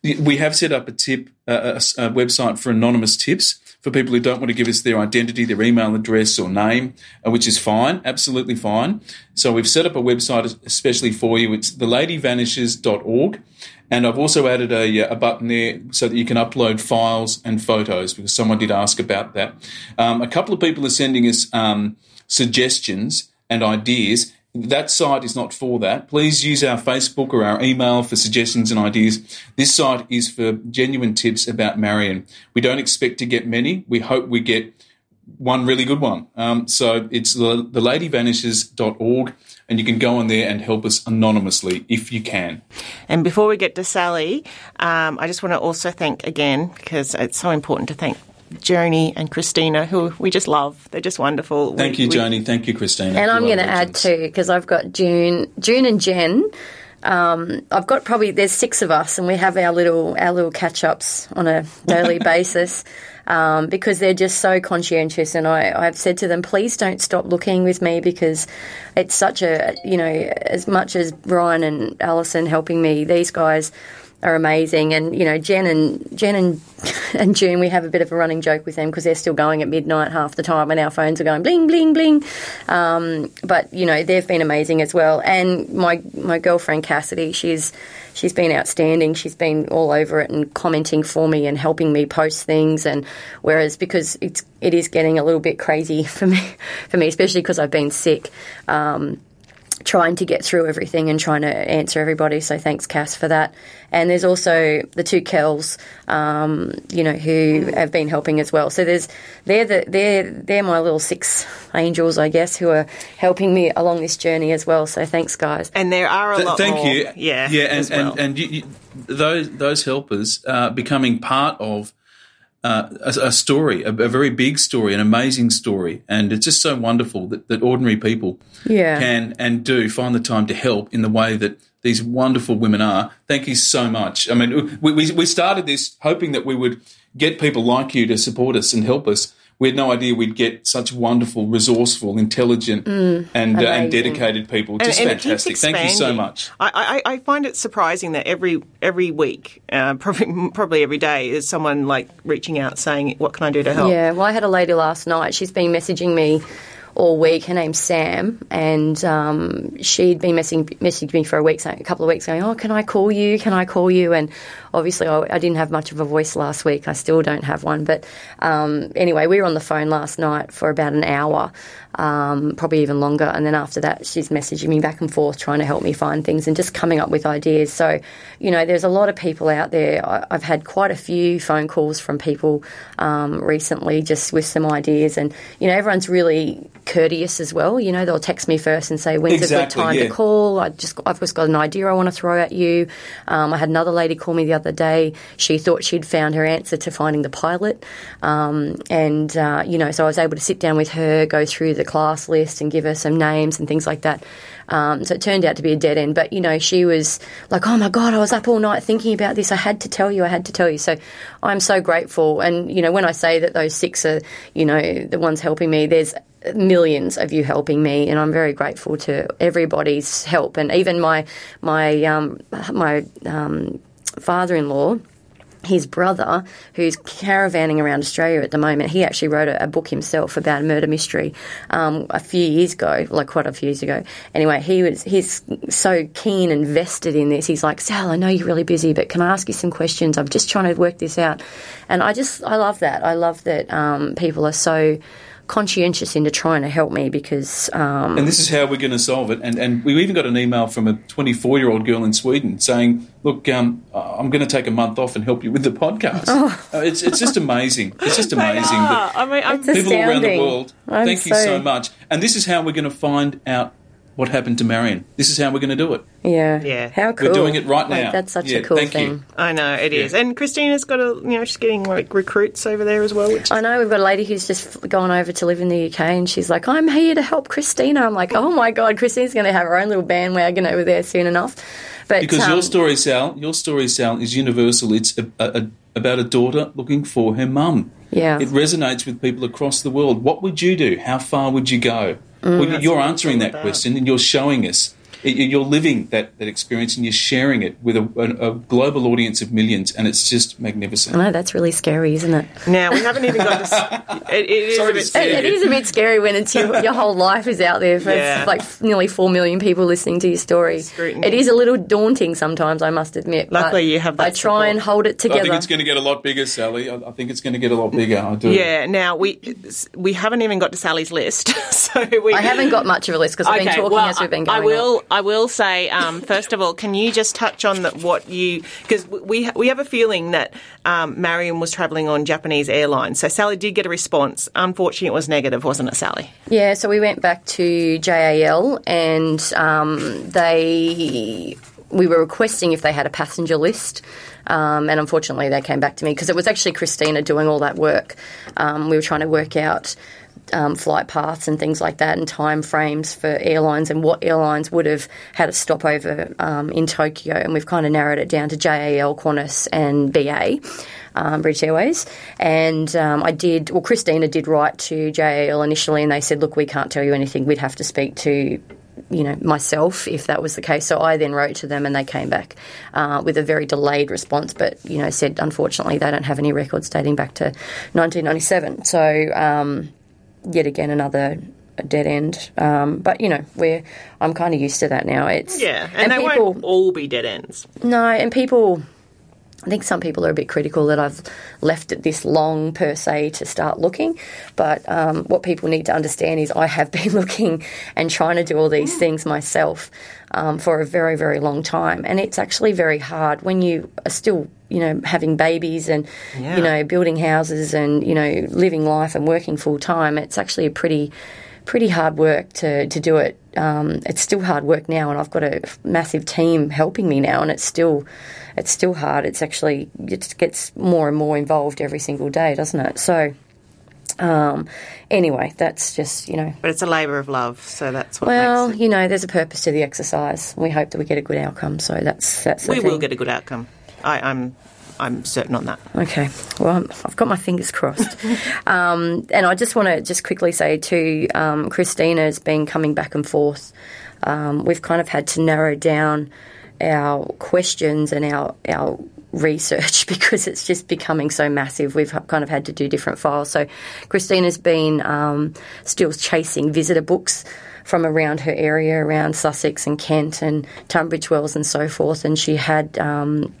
we have set up a tip, uh, a, a, website for anonymous tips for people who don't want to give us their identity, their email address or name, uh, which is fine, absolutely fine. So we've set up a website especially for you. It's theladyvanishes.org. And I've also added a, a, button there so that you can upload files and photos because someone did ask about that. Um, a couple of people are sending us um, suggestions and ideas. That site is not for that. Please use our Facebook or our email for suggestions and ideas. This site is for genuine tips about Marion. We don't expect to get many. We hope we get one really good one. Um, so it's the, theladyvanishes.org and you can go on there and help us anonymously if you can. And before we get to Sally, um, I just want to also thank again, because it's so important to thank Joni and Christina, who we just love. They're just wonderful. Thank we, you, Joni. Thank you, Christina. And I'm going to add too, because I've got June, June and Jen. Um, I've got probably there's six of us, and we have our little our little catch ups on a daily basis um, because they're just so conscientious. And I, I've said to them, please don't stop looking with me because it's such a, you know, as much as Ryan and Alison helping me, these guys are amazing. And you know, Jen and Jen and and June, we have a bit of a running joke with them because they're still going at midnight half the time, and our phones are going bling bling bling. Um, but you know, they've been amazing as well. And my my girlfriend Cassidy, she's she's been outstanding. She's been all over it and commenting for me and helping me post things. And whereas because it's it is getting a little bit crazy for me, for me, especially because I've been sick. Um, trying to get through everything and trying to answer everybody. So thanks, Cass, for that. And there's also the two Kells, um, you know, who have been helping as well. So there's they're the, they're they're my little six angels, I guess, who are helping me along this journey as well. So thanks, guys. And there are a Th- lot thank more. you. Yeah, yeah, and as well. and, and you, you, those those helpers uh, becoming part of uh, a, a story, a, a very big story, an amazing story, and it's just so wonderful that, that ordinary people Yeah. can and do find the time to help in the way that these wonderful women are. Thank you so much. I mean, we, we, we started this hoping that we would get people like you to support us and help us. We had no idea we'd get such wonderful, resourceful, intelligent, and uh, and dedicated people. Just and it keeps fantastic. Thank you so much. I, I, I find it surprising that every every week, uh, probably probably every day, is someone like reaching out saying, "What can I do to help?" Yeah, well, I had a lady last night. She's been messaging me all week. Her name's Sam, and um, she'd been messaging, messaging me for a week, saying, a couple of weeks, going, "Oh, can I call you? Can I call you?" And obviously, I, I didn't have much of a voice last week. I still don't have one. But um, anyway, we were on the phone last night for about an hour, um, probably even longer. And then after that, she's messaging me back and forth, trying to help me find things and just coming up with ideas. So, you know, there's a lot of people out there. I, I've had quite a few phone calls from people um, recently just with some ideas. And, you know, everyone's really courteous as well. You know, they'll text me first and say, when's a good time yeah. to call? I just, I've just got an idea I want to throw at you. Um, I had another lady call me the other day. She thought she'd found her answer to finding the pilot. Um, and, uh, you know, so I was able to sit down with her, go through the class list and give her some names and things like that. Um, so it turned out to be a dead end. But, you know, she was like, oh my God, I was up all night thinking about this. I had to tell you, I had to tell you. So I'm so grateful. And, you know, when I say that those six are, you know, the ones helping me, there's millions of you helping me, and I'm very grateful to everybody's help, and even my my um, my um, father-in-law. His brother, who's caravanning around Australia at the moment, he actually wrote a, a book himself about a murder mystery um, a few years ago, like quite a few years ago. Anyway, he was he's so keen and vested in this. He's like, Sal, I know you're really busy, but can I ask you some questions? I'm just trying to work this out, and I just I love that. I love that um, people are so conscientious into trying to help me because um, And this is how we're going to solve it. And, and we even got an email from a 24 year old girl in Sweden saying, Look, um, I'm going to take a month off and help you with the podcast. Uh, it's, it's just amazing. It's just amazing. that I mean, I'm, It's people around the world, I'm thank you so- so much. And this is how we're going to find out what happened to Marion. This is how we're going to do it. yeah, Yeah. how cool. We're doing it right Like, now. that's such Yeah, a cool thank you. thing. I know it is. Yeah. And Christina's got a, you know, she's getting like recruits over there as well. Which I know we've got a lady who's just gone over to live in the UK, and she's like, "I'm here to help Christina." I'm like, "Oh my god, Christina's going to have her own little bandwagon over there soon enough." But Because um, your story, Sal, your story, Sal, is universal. It's a, a, a, about a daughter looking for her mum. Yeah. It resonates with people across the world. What would you do? How far would you go? Well, mm. you're answering that question and you're showing us. Y- You're living that, that experience and you're sharing it with a, a, a global audience of millions, and it's just magnificent. I know that's really scary, isn't it? now we haven't even got to. s- It, it is Sorry a bit. scare It, it is a bit scary when it's your, your whole life is out there. For Yeah. like nearly four million people listening to your story. Scrutiny. It is a little daunting sometimes, I must admit. but Luckily you have that I try support. and hold it together. I think it's going to get a lot bigger, Sally. I, I think it's going to get a lot bigger. I do. Yeah. Now we we haven't even got to Sally's list, so we I haven't got much of a list because I've been talking well, as we've been going. I on. I will say um, first of all, can you just touch on what you because we we have a feeling that um, Marion was travelling on Japanese Airlines. So Sally did get a response. Unfortunately, it was negative, wasn't it, Sally? Yeah, so we went back to JAL and um, they we were requesting if they had a passenger list. Um, and unfortunately, they came back to me because it was actually Christina doing all that work. Um, we were trying to work out um, flight paths and things like that, and time frames for airlines and what airlines would have had a stopover um, in Tokyo. And we've kind of narrowed it down to JAL, Qantas, and BA. Um, British Airways, and um, I did. Well, Christina did write to JAL initially, and they said, "Look, we can't tell you anything. We'd have to speak to you know, myself if that was the case. So I then wrote to them and they came back uh, with a very delayed response, but, you know, said unfortunately they don't have any records dating back to 1997. So, um, yet again, another dead end. Um, but you know, we're I'm kind of used to that now. It's yeah, and, and they people, won't all be dead ends. No, and people I think some people are a bit critical that I've left it this long per se to start looking, but um, what people need to understand is I have been looking and trying to do all these things myself um, for a very, very long time, and it's actually very hard when you are still, you know, having babies and yeah. you know building houses and you know living life and working full time. It's actually a pretty pretty hard work to, to do it. Um, it's still hard work now, and I've got a massive team helping me now, and it's still it's still hard. It's actually it gets more and more involved every single day, doesn't it? So. Um, anyway, that's just you know. But it's a labour of love, so that's what. Well, you know, there's a purpose to the exercise. We hope that we get a good outcome. So that's that's. we thing. will get a good outcome. I, I'm I'm certain on that. Okay. Well, I've got my fingers crossed. um, and I just want to just quickly say too, um, Christina's been coming back and forth. Um, we've kind of had to narrow down our questions and our our research because it's just becoming so massive. We've kind of had to do different files. So Christina's been um, still chasing visitor books from around her area, around Sussex and Kent and Tunbridge Wells and so forth. And she had um,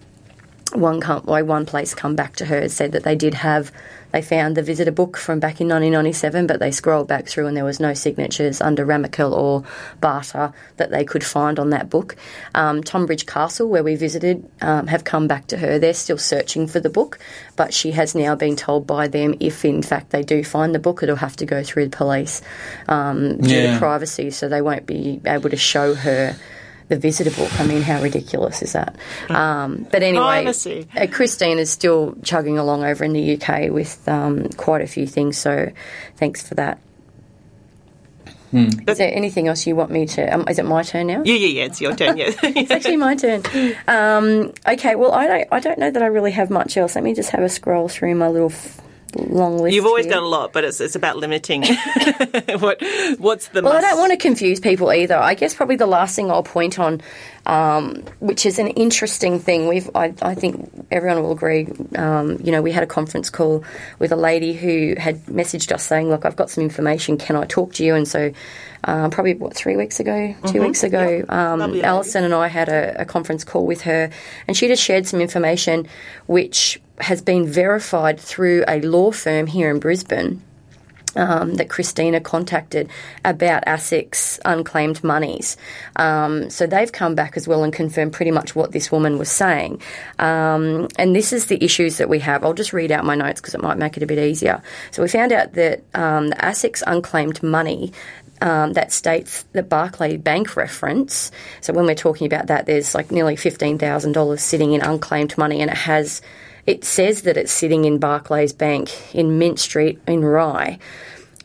one com- one place come back to her and said that they did have they found the visitor book from back in 1997, but they scrolled back through and there was no signatures under Remakel or Barter that they could find on that book. Um, Tonbridge Castle, where we visited, um, have come back to her. They're still searching for the book, but she has now been told by them if in fact they do find the book, it'll have to go through the police um, due yeah. to privacy, so they won't be able to show her the visitor book. I mean, how ridiculous is that? Um, but anyway, uh, Christine is still chugging along over in the UK with um, quite a few things. So thanks for that. Hmm. Is there anything else you want me to? Um, is it my turn now? Yeah, yeah, yeah. It's your turn. Yeah, it's actually my turn. Um, okay. Well, I don't. I don't know that I really have much else. Let me just have a scroll through my little long list. You've always here. got a lot, but it's it's about limiting what what's the. Well, must? I don't want to confuse people either. I guess probably the last thing I'll point on, um, which is an interesting thing. We've I, I think everyone will agree. Um, you know, we had a conference call with a lady who had messaged us saying, "Look, I've got some information. Can I talk to you?" And so. Um, probably what three weeks ago, 2 mm-hmm. weeks ago, yep. um, Alison and I had a, a, conference call with her, and she just shared some information which has been verified through a law firm here in Brisbane. Um, that Christina contacted about ASIC's unclaimed monies. Um, so they've come back as well and confirmed pretty much what this woman was saying. Um, and this is the issues that we have. I'll just read out my notes because it might make it a bit easier. So we found out that um, the ASIC's unclaimed money um, that states the Barclay Bank reference. So when we're talking about that, there's like nearly $15,000 sitting in unclaimed money and it has it says that it's sitting in Barclays Bank in Mint Street in Rye,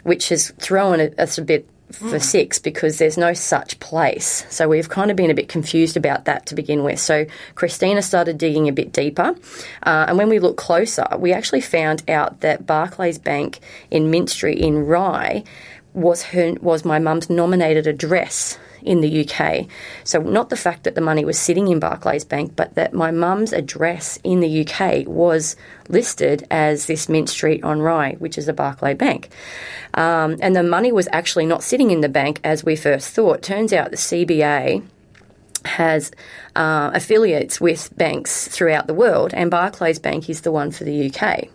which has thrown us a bit for mm. six because there's no such place. So we've kind of been a bit confused about that to begin with. So Christina started digging a bit deeper, uh, and when we looked closer, we actually found out that Barclays Bank in Mint Street in Rye was her was my mum's nominated address in the UK. So, not the fact that the money was sitting in Barclays Bank, but that my mum's address in the UK was listed as this Mint Street on Rye, which is a Barclay Bank. Um, and the money was actually not sitting in the bank as we first thought. Turns out the CBA has uh, affiliates with banks throughout the world, and Barclays Bank is the one for the UK.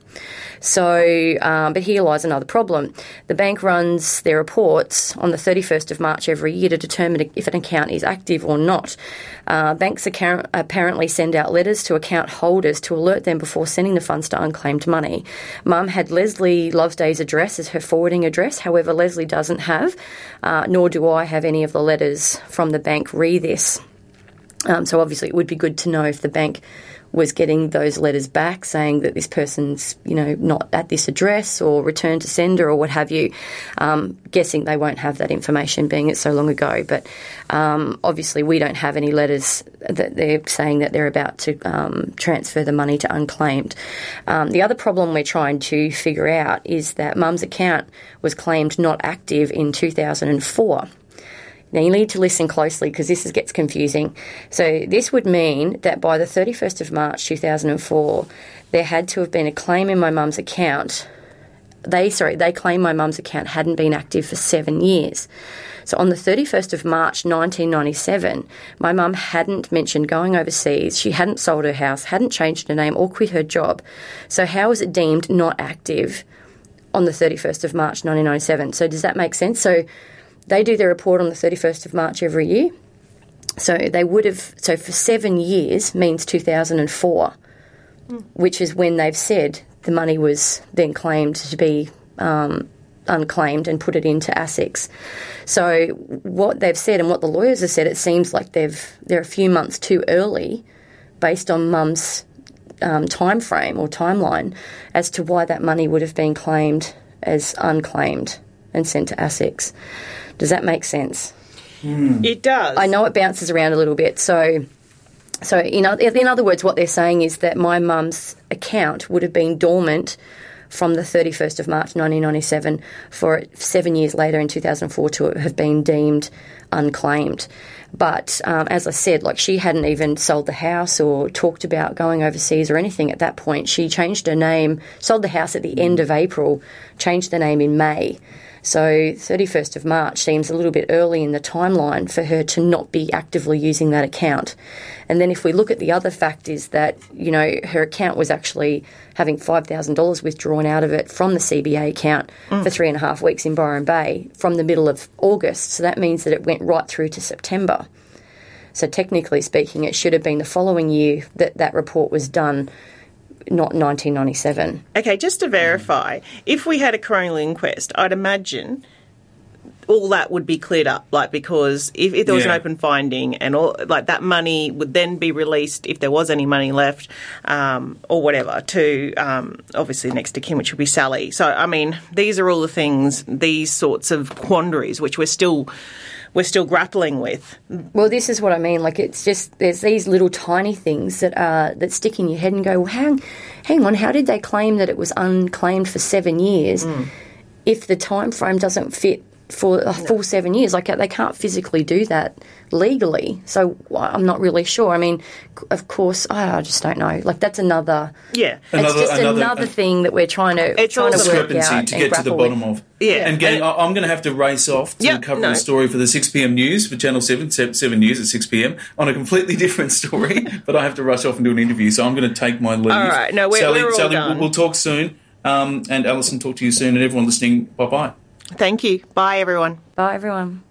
So, um, but here lies another problem. The bank runs their reports on the 31st of March every year to determine if an account is active or not. Uh, banks apparently send out letters to account holders to alert them before sending the funds to unclaimed money. Mum had Leslie Loveday's address as her forwarding address. However, Leslie doesn't have, uh, nor do I have any of the letters from the bank re this. Um, so obviously, it would be good to know if the bank was getting those letters back saying that this person's, you know, not at this address or return to sender or what have you. Um, guessing they won't have that information being it so long ago. But um, obviously, we don't have any letters that they're saying that they're about to um, transfer the money to unclaimed. Um, the other problem we're trying to figure out is that mum's account was claimed not active in 2004 Now, you need to listen closely because this is, gets confusing. So, this would mean that by the 31st of March 2004, there had to have been a claim in my mum's account. They, sorry, they claim my mum's account hadn't been active for seven years. So on the 31st of March 1997, my mum hadn't mentioned going overseas. She hadn't sold her house, hadn't changed her name, or quit her job. So how is it deemed not active on the 31st of March 1997? So does that make sense? So they do their report on the 31st of March every year. So they would have, so for seven years means 2004, mm. which is when they've said the money was then claimed to be um, unclaimed and put it into ASICs. So what they've said and what the lawyers have said, it seems like they've they're a few months too early, based on Mum's um, time frame or timeline, as to why that money would have been claimed as unclaimed and sent to ASICs. Does that make sense? Mm. It does. I know it bounces around a little bit, so. So, in, in other words, what they're saying is that my mum's account would have been dormant from the 31st of March 1997 for seven years later in 2004 to have been deemed unclaimed. But um, as I said, like she hadn't even sold the house or talked about going overseas or anything at that point. She changed her name, sold the house at the end of April, changed the name in May. So 31st of March seems a little bit early in the timeline for her to not be actively using that account. And then if we look at the other fact is that, you know, her account was actually having $5,000 withdrawn out of it from the CBA account mm. for three and a half weeks in Byron Bay from the middle of August. So that means that it went right through to September. So technically speaking, it should have been the following year that that report was done not 1997. Okay, just to verify, if we had a coronial inquest, I'd imagine all that would be cleared up, like because if, if there was yeah. an open finding and all like that money would then be released if there was any money left, um, or whatever to um, obviously next to Kim, which would be Sally. So I mean, these are all the things, these sorts of quandaries which we're still we're still grappling with. Well, this is what I mean. Like it's just there's these little tiny things that are that stick in your head and go, well, hang, hang on, how did they claim that it was unclaimed for seven years mm. if the time frame doesn't fit for a full seven years. Like they can't physically do that legally. So I'm not really sure. I mean, of course, I just don't know. Like that's another. Yeah, it's just another, another thing that we're trying to it's trying to work out to get to the bottom with. of. Yeah, and, gang, and I'm going to have to race off to yep, cover no. a story for the 6 p.m. news for Channel 7, 7 News at 6 p.m. on a completely different story. but I have to rush off and do an interview, so I'm going to take my leave. All right, no, we're, Sally, we're all Sally, done. We'll, we'll talk soon. Um, and Alison, talk to you soon, and everyone listening, bye bye. Thank you. Bye, everyone. Bye, everyone.